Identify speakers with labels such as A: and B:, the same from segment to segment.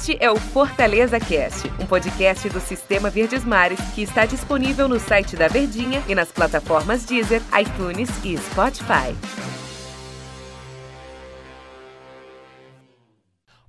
A: Este é o Fortaleza Cast, um podcast do Sistema Verdes Mares que está disponível no site da Verdinha e nas plataformas Deezer, iTunes e Spotify.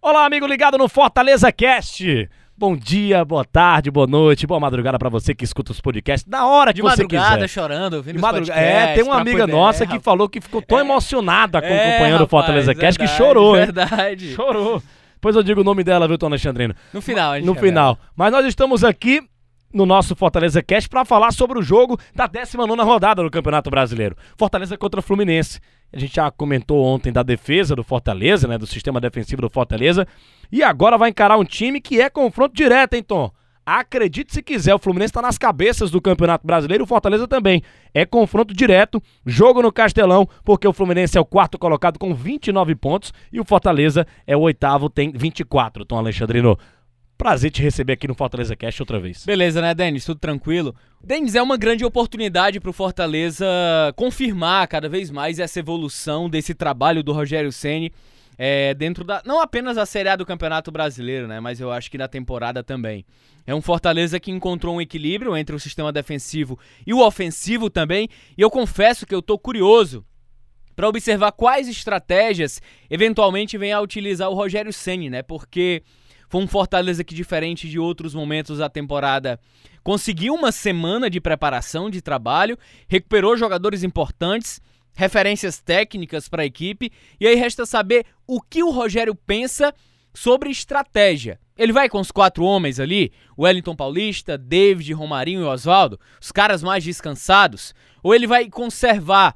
B: Olá, amigo ligado no Fortaleza Cast. Bom dia, boa tarde, boa noite, boa madrugada pra você que escuta os podcasts na hora que
C: De
B: você
C: madrugada,
B: quiser.
C: chorando, ouvindo
B: De
C: os
B: madrugada.
C: podcasts,
B: É, tem uma amiga
C: ideia,
B: nossa que falou que ficou tão emocionada
C: É,
B: acompanhando o
C: rapaz,
B: Fortaleza Cast que
C: verdade,
B: chorou, hein?
C: Verdade.
B: Chorou. Depois eu digo o nome dela, viu, Tom Alexandrino?
C: No final, a gente
B: No final. Mas nós estamos aqui no nosso Fortaleza Cast para falar sobre o jogo da 19ª rodada do Campeonato Brasileiro. Fortaleza contra o Fluminense. A gente já comentou ontem da defesa do Fortaleza, né, do sistema defensivo do Fortaleza, e agora vai encarar um time que é confronto direto, hein, Tom? Acredite se quiser, o Fluminense está nas cabeças do Campeonato Brasileiro o Fortaleza também. É confronto direto, jogo no Castelão, porque o Fluminense é o quarto colocado com 29 pontos e o Fortaleza é o oitavo, tem 24, Tom Alexandrino. Prazer te receber aqui no Fortaleza Cast outra vez.
C: Beleza, né, Denis? Tudo tranquilo? Denis, é uma grande oportunidade pro Fortaleza confirmar cada vez mais essa evolução desse trabalho do Rogério Ceni é, dentro da. Não apenas a Série A do Campeonato Brasileiro, né? Mas eu acho que na temporada também. É um Fortaleza que encontrou um equilíbrio entre o sistema defensivo e o ofensivo também. E eu confesso que eu tô curioso para observar quais estratégias eventualmente vem a utilizar o Rogério Ceni, né? Porque foi um Fortaleza que, diferente de outros momentos da temporada, conseguiu uma semana de preparação, de trabalho, recuperou jogadores importantes, referências técnicas para a equipe, e aí resta saber o que o Rogério pensa sobre estratégia. Ele vai com os quatro homens ali, Wellington Paulista, David, Romarinho e Oswaldo, os caras mais descansados, ou ele vai conservar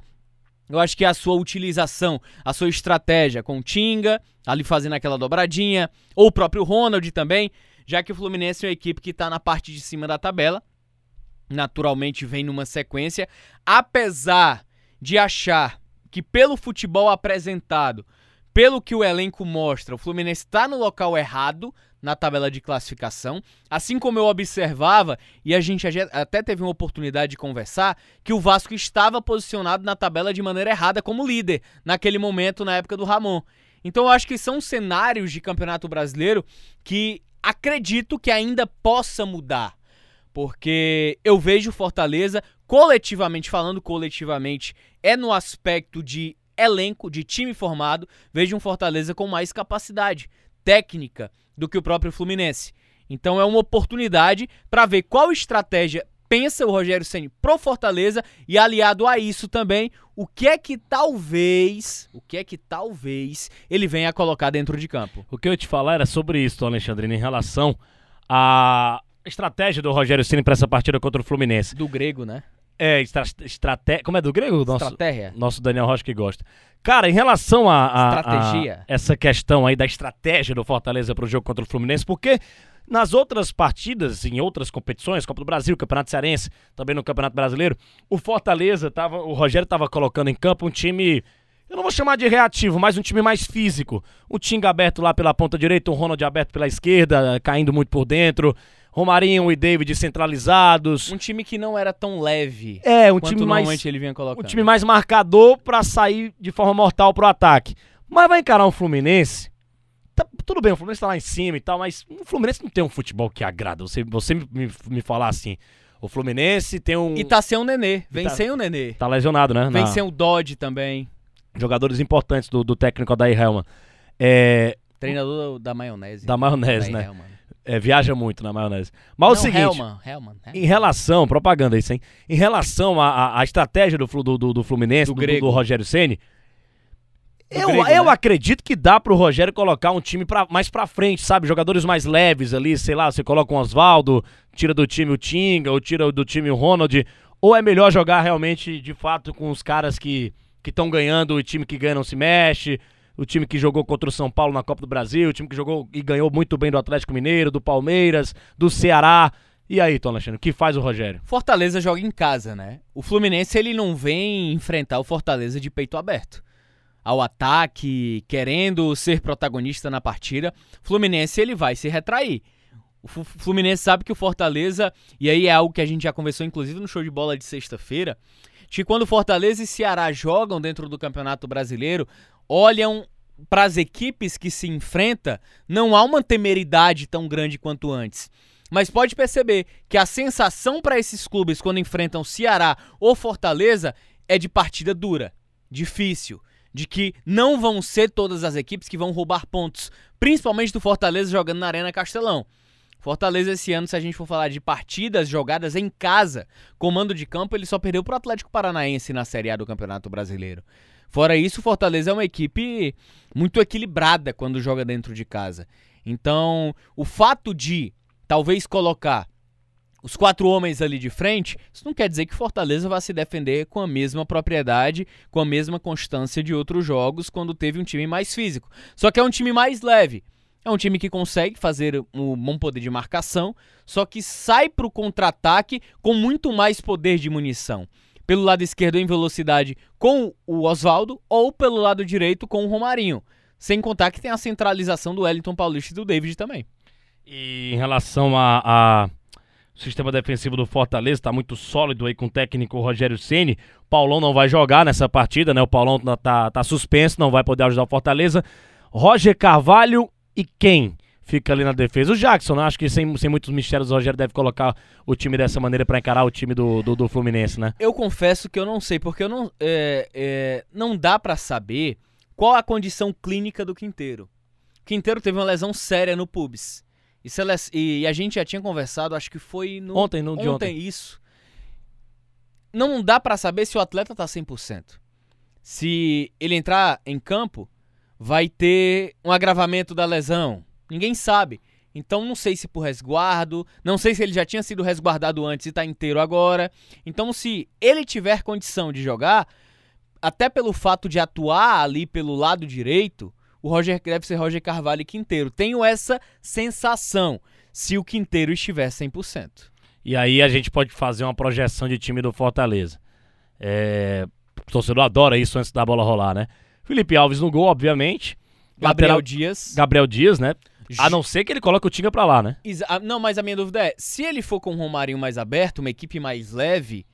C: eu acho que a sua utilização, a sua estratégia com o Tinga, ali fazendo aquela dobradinha, ou o próprio Ronald também, já que o Fluminense é uma equipe que está na parte de cima da tabela, naturalmente vem numa sequência, apesar de achar que pelo futebol apresentado, pelo que o elenco mostra, o Fluminense está no local errado na tabela de classificação, assim como eu observava, e a gente até teve uma oportunidade de conversar, que o Vasco estava posicionado na tabela de maneira errada como líder, naquele momento, na época do Ramon. Então eu acho que são cenários de Campeonato Brasileiro que acredito que ainda possa mudar. Porque eu vejo Fortaleza, coletivamente falando, coletivamente, é no aspecto de elenco, de time formado, vejo um Fortaleza com mais capacidade técnica do que o próprio Fluminense. Então é uma oportunidade para ver qual estratégia pensa o Rogério Ceni pro Fortaleza e aliado a isso também, o que é que talvez, o que é que talvez ele venha a colocar dentro de campo.
B: O que eu ia te falar era sobre isso, Tom Alexandrino, em relação à estratégia do Rogério Ceni para essa partida contra o Fluminense.
C: Do grego, né?
B: É, estra estratégia. Como é do grego? Nosso,
C: Estratégia.
B: Nosso Daniel Rocha que gosta. Cara, em relação a, a- a essa questão aí da estratégia do Fortaleza pro jogo contra o Fluminense, porque nas outras partidas, em outras competições, Copa do Brasil, Campeonato Cearense, também no Campeonato Brasileiro, o Fortaleza tava, o Rogério tava colocando em campo um time eu não vou chamar de reativo, mas um time mais físico. Um Tinga aberto lá pela ponta direita, um Ronald aberto pela esquerda, caindo muito por dentro. Romarinho e David centralizados.
C: Um time que não era tão leve
B: É, um time mais
C: ele vinha colocando.
B: o time mais marcador pra sair de forma mortal pro ataque. Mas vai encarar um Fluminense. tá- tudo bem, o Fluminense tá lá em cima e tal, mas o Fluminense não tem um futebol que agrada. Você, você me, me, me falar assim. O Fluminense tem um.
C: E tá sem o Nenê, vem
B: tá-
C: sem o Nenê.
B: tá lesionado, né?
C: Vem
B: Na-
C: sem o Dodge também,
B: Jogadores importantes do, do técnico Adair Helman. É,
C: treinador da maionese.
B: da maionese,
C: Adair
B: né?
C: Hellman.
B: É, viaja muito na maionese. Mas é o
C: Não,
B: seguinte.
C: Hellman, Hellman, né?
B: Em relação, propaganda isso, hein? Em relação à- à à estratégia do, do, do, do Fluminense,
C: Do
B: do, do,
C: grego.
B: do Rogério Ceni, eu,
C: grego,
B: eu
C: né?
B: acredito que dá pro Rogério colocar um time pra, mais pra frente, sabe? Jogadores mais leves ali, sei lá, você coloca um Oswaldo, tira do time o Tinga, ou tira do time o Ronald, ou é melhor jogar realmente, de fato, com os caras que estão ganhando, o time que ganha não se mexe, o time que jogou contra o São Paulo na Copa do Brasil, o time que jogou e ganhou muito bem do Atlético Mineiro, do Palmeiras, do Ceará. E aí, Tom Alexandre, o que faz o Rogério?
C: Fortaleza joga em casa, né? O Fluminense ele não vem enfrentar o Fortaleza de peito aberto. Ao ataque, querendo ser protagonista na partida, Fluminense ele vai se retrair. O Fluminense sabe que o Fortaleza, e aí é algo que a gente já conversou inclusive no show de bola de sexta-feira, que quando Fortaleza e Ceará jogam dentro do Campeonato Brasileiro, olham para as equipes que se enfrenta, não há uma temeridade tão grande quanto antes. Mas pode perceber que a sensação para esses clubes quando enfrentam Ceará ou Fortaleza é de partida dura, difícil, de que não vão ser todas as equipes que vão roubar pontos, principalmente do Fortaleza jogando na Arena Castelão. Fortaleza esse ano, se a gente for falar de partidas jogadas em casa, comando de campo, ele só perdeu para o Atlético Paranaense na Série A do Campeonato Brasileiro. Fora isso, Fortaleza é uma equipe muito equilibrada quando joga dentro de casa. Então, o fato de talvez colocar os quatro homens ali de frente, isso não quer dizer que Fortaleza vai se defender com a mesma propriedade, com a mesma constância de outros jogos quando teve um time mais físico. Só que é um time mais leve. É um time que consegue fazer um bom poder de marcação, só que sai para o contra-ataque com muito mais poder de munição. Pelo lado esquerdo em velocidade com o Oswaldo ou pelo lado direito com o Romarinho. Sem contar que tem a centralização do Wellington Paulista e do David também.
B: E em relação a, a sistema defensivo do Fortaleza está muito sólido aí com o técnico Rogério Ceni. Paulão não vai jogar nessa partida, né? O Paulão tá, tá, tá suspenso, não vai poder ajudar o Fortaleza. Roger Carvalho e quem fica ali na defesa? O Jackson, né? Acho que sem, sem muitos mistérios o Rogério deve colocar o time dessa maneira para encarar o time do, do, do, Fluminense, né?
C: Eu confesso que eu não sei, porque eu não, é, é, não dá para saber qual a condição clínica do Quinteiro. Quinteiro teve uma lesão séria no pubis. E, e, a gente já tinha conversado, acho que foi no,
B: ontem, no
C: ontem,
B: ontem.
C: isso. Não dá para saber se o atleta tá 100%. Se ele entrar em campo, vai ter um agravamento da lesão. Ninguém sabe. Então não sei se por resguardo, não sei se ele já tinha sido resguardado antes e tá inteiro agora. Então se ele tiver condição de jogar, até pelo fato de atuar ali pelo lado direito, o Roger deve ser Roger Carvalho e Quinteiro. Tenho essa sensação, se o Quinteiro estiver 100%.
B: E aí a gente pode fazer uma projeção de time do Fortaleza. É... O torcedor adora isso antes da bola rolar, né? Felipe Alves no gol, obviamente.
C: Gabriel Lateral... Dias.
B: Gabriel Dias, né? A não ser que ele coloque o Tinga pra lá, né?
C: Não, mas a minha dúvida é, se ele for com um Romarinho mais aberto, uma equipe mais leve,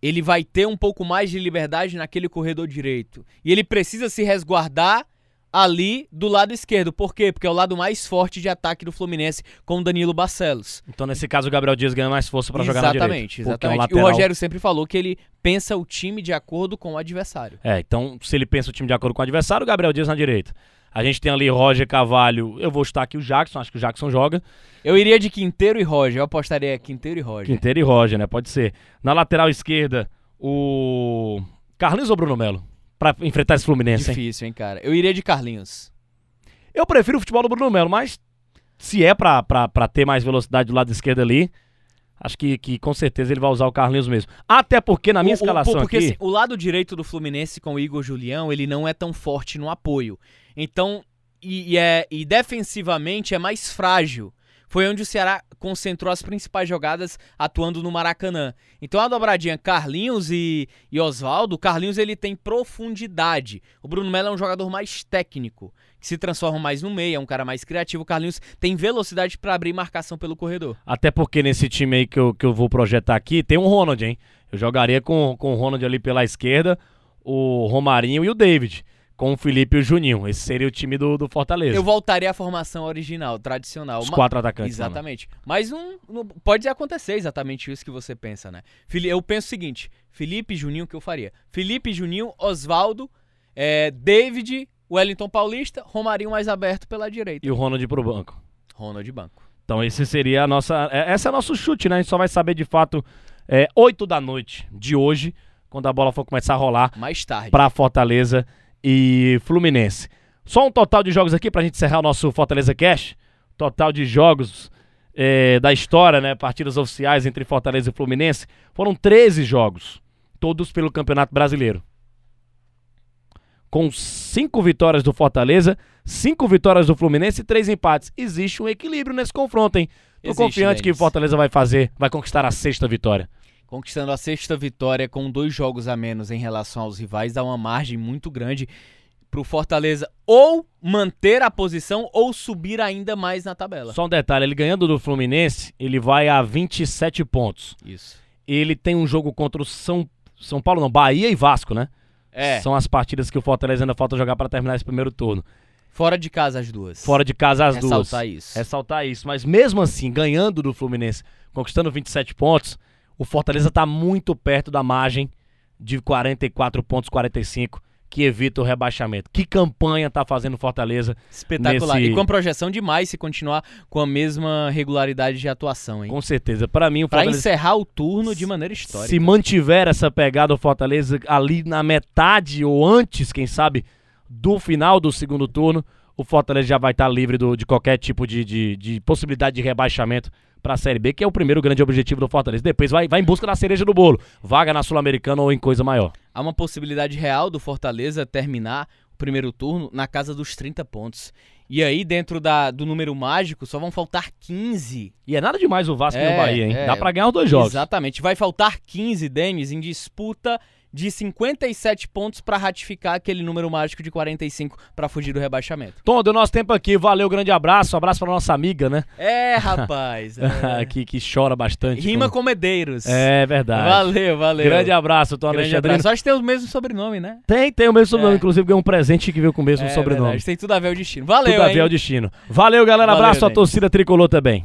C: ele vai ter um pouco mais de liberdade naquele corredor direito. E ele precisa se resguardar ali do lado esquerdo. Por quê? Porque é o lado mais forte de ataque do Fluminense com o Danilo Barcelos.
B: Então, nesse caso, o Gabriel Dias ganha mais força para jogar na direita.
C: Exatamente, exatamente. É um lateral... E o Rogério sempre falou que ele pensa o time de acordo com o adversário.
B: É, então, se ele pensa o time de acordo com o adversário, o Gabriel Dias na direita. A gente tem ali Roger Cavalho. Eu vou estar aqui o Jackson, acho que o Jackson joga.
C: Eu iria de Quinteiro e Roger. Eu apostaria Quinteiro e Roger.
B: Quinteiro e Roger, né? Pode ser. Na lateral esquerda, o Carlinhos ou Bruno Melo? Pra enfrentar esse Fluminense,
C: Difícil, hein, cara? Eu iria de Carlinhos.
B: Eu prefiro o futebol do Bruno Melo, mas se é pra, pra, pra ter mais velocidade do lado esquerdo ali, acho que, que com certeza ele vai usar o Carlinhos mesmo. Até porque na minha o, escalação o, porque, aqui... Assim,
C: o lado direito do Fluminense com o Igor Julião, ele não é tão forte no apoio. Então, e, e é, e defensivamente é mais frágil foi onde o Ceará concentrou as principais jogadas atuando no Maracanã. Então a dobradinha Carlinhos e, e Oswaldo, Carlinhos ele tem profundidade. O Bruno Melo é um jogador mais técnico, que se transforma mais no meio, é um cara mais criativo. O Carlinhos tem velocidade para abrir marcação pelo corredor.
B: Até porque nesse time aí que eu, que eu vou projetar aqui, tem um Ronald, hein? Eu jogaria com, com o Ronald ali pela esquerda, o Romarinho e o David com o Felipe e o Juninho. Esse seria o time do, do Fortaleza.
C: Eu voltaria à formação original, tradicional.
B: Os quatro atacantes.
C: Exatamente. Né? Mas não, não, pode acontecer exatamente isso que você pensa, né? Eu penso o seguinte: Felipe e Juninho, o que eu faria? Felipe, Juninho, Oswaldo, é, David, Wellington Paulista, Romarinho mais aberto pela direita.
B: E o Ronald pro banco.
C: Ronald banco.
B: Então esse seria a nossa. É, esse é o nosso chute, né? A gente só vai saber de fato é, 8 da noite de hoje, quando a bola for começar a rolar.
C: Mais tarde.
B: Pra Fortaleza e Fluminense. Só um total de jogos aqui pra gente encerrar o nosso Fortaleza Cash. Total de jogos é, da história, né? Partidas oficiais entre Fortaleza e Fluminense. Foram 13 jogos. Todos pelo Campeonato Brasileiro. Com cinco vitórias do Fortaleza, cinco vitórias do Fluminense e três empates. Existe um equilíbrio nesse confronto, hein? Tô Existe, confiante Denis. que Fortaleza vai fazer, vai conquistar a sexta vitória
C: conquistando a sexta vitória com dois jogos a menos em relação aos rivais, dá uma margem muito grande para o Fortaleza ou manter a posição ou subir ainda mais na tabela.
B: Só um detalhe, ele ganhando do Fluminense, ele vai a 27 pontos.
C: Isso.
B: Ele tem um jogo contra o São, São Paulo, não, Bahia e Vasco, né?
C: É.
B: São as partidas que o Fortaleza ainda falta jogar para terminar esse primeiro turno.
C: Fora de casa as duas.
B: Fora de casa as duas.
C: Ressaltar isso.
B: Ressaltar isso. Mas mesmo assim, ganhando do Fluminense, conquistando 27 pontos, o Fortaleza tá muito perto da margem de 44 pontos, 45, que evita o rebaixamento. Que campanha tá fazendo o Fortaleza?
C: Espetacular.
B: nesse-
C: E com projeção demais se continuar com a mesma regularidade de atuação, hein?
B: Com certeza. Para mim, o
C: Pra
B: Fortaleza
C: encerrar o turno de maneira histórica.
B: Se mantiver essa pegada o Fortaleza ali na metade ou antes, quem sabe, do final do segundo turno, o Fortaleza já vai estar livre do- de qualquer tipo de, de- de possibilidade de rebaixamento para a Série B, que é o primeiro grande objetivo do Fortaleza. Depois vai, vai em busca da cereja do bolo, vaga na Sul-Americana ou em coisa maior.
C: Há uma possibilidade real do Fortaleza terminar o primeiro turno na casa dos 30 pontos. E aí, dentro da, do número mágico, só vão faltar 15.
B: E é nada demais o Vasco e
C: É,
B: o Bahia, hein?
C: é.
B: Dá para ganhar os dois jogos.
C: Exatamente. Vai faltar 15, Denis, em disputa de 57 pontos pra ratificar aquele número mágico de 45 pra fugir do rebaixamento.
B: Tom, deu nosso tempo aqui. Valeu, grande abraço. Um abraço para nossa amiga, né?
C: É, rapaz. é.
B: que, que chora bastante.
C: Rima com Medeiros.
B: É verdade.
C: Valeu, valeu.
B: Grande abraço, Tom
C: Grande
B: Alexandrino.
C: abraço. Acho que tem o mesmo sobrenome, né?
B: Tem, tem o mesmo sobrenome.
C: É.
B: Inclusive ganhou um presente que veio com o mesmo
C: é
B: sobrenome.
C: verdade, Tem tudo a ver o destino. Valeu,
B: Tudo a
C: hein?
B: ver ao destino. Valeu, galera.
C: Valeu,
B: Abraço à torcida tricolor também.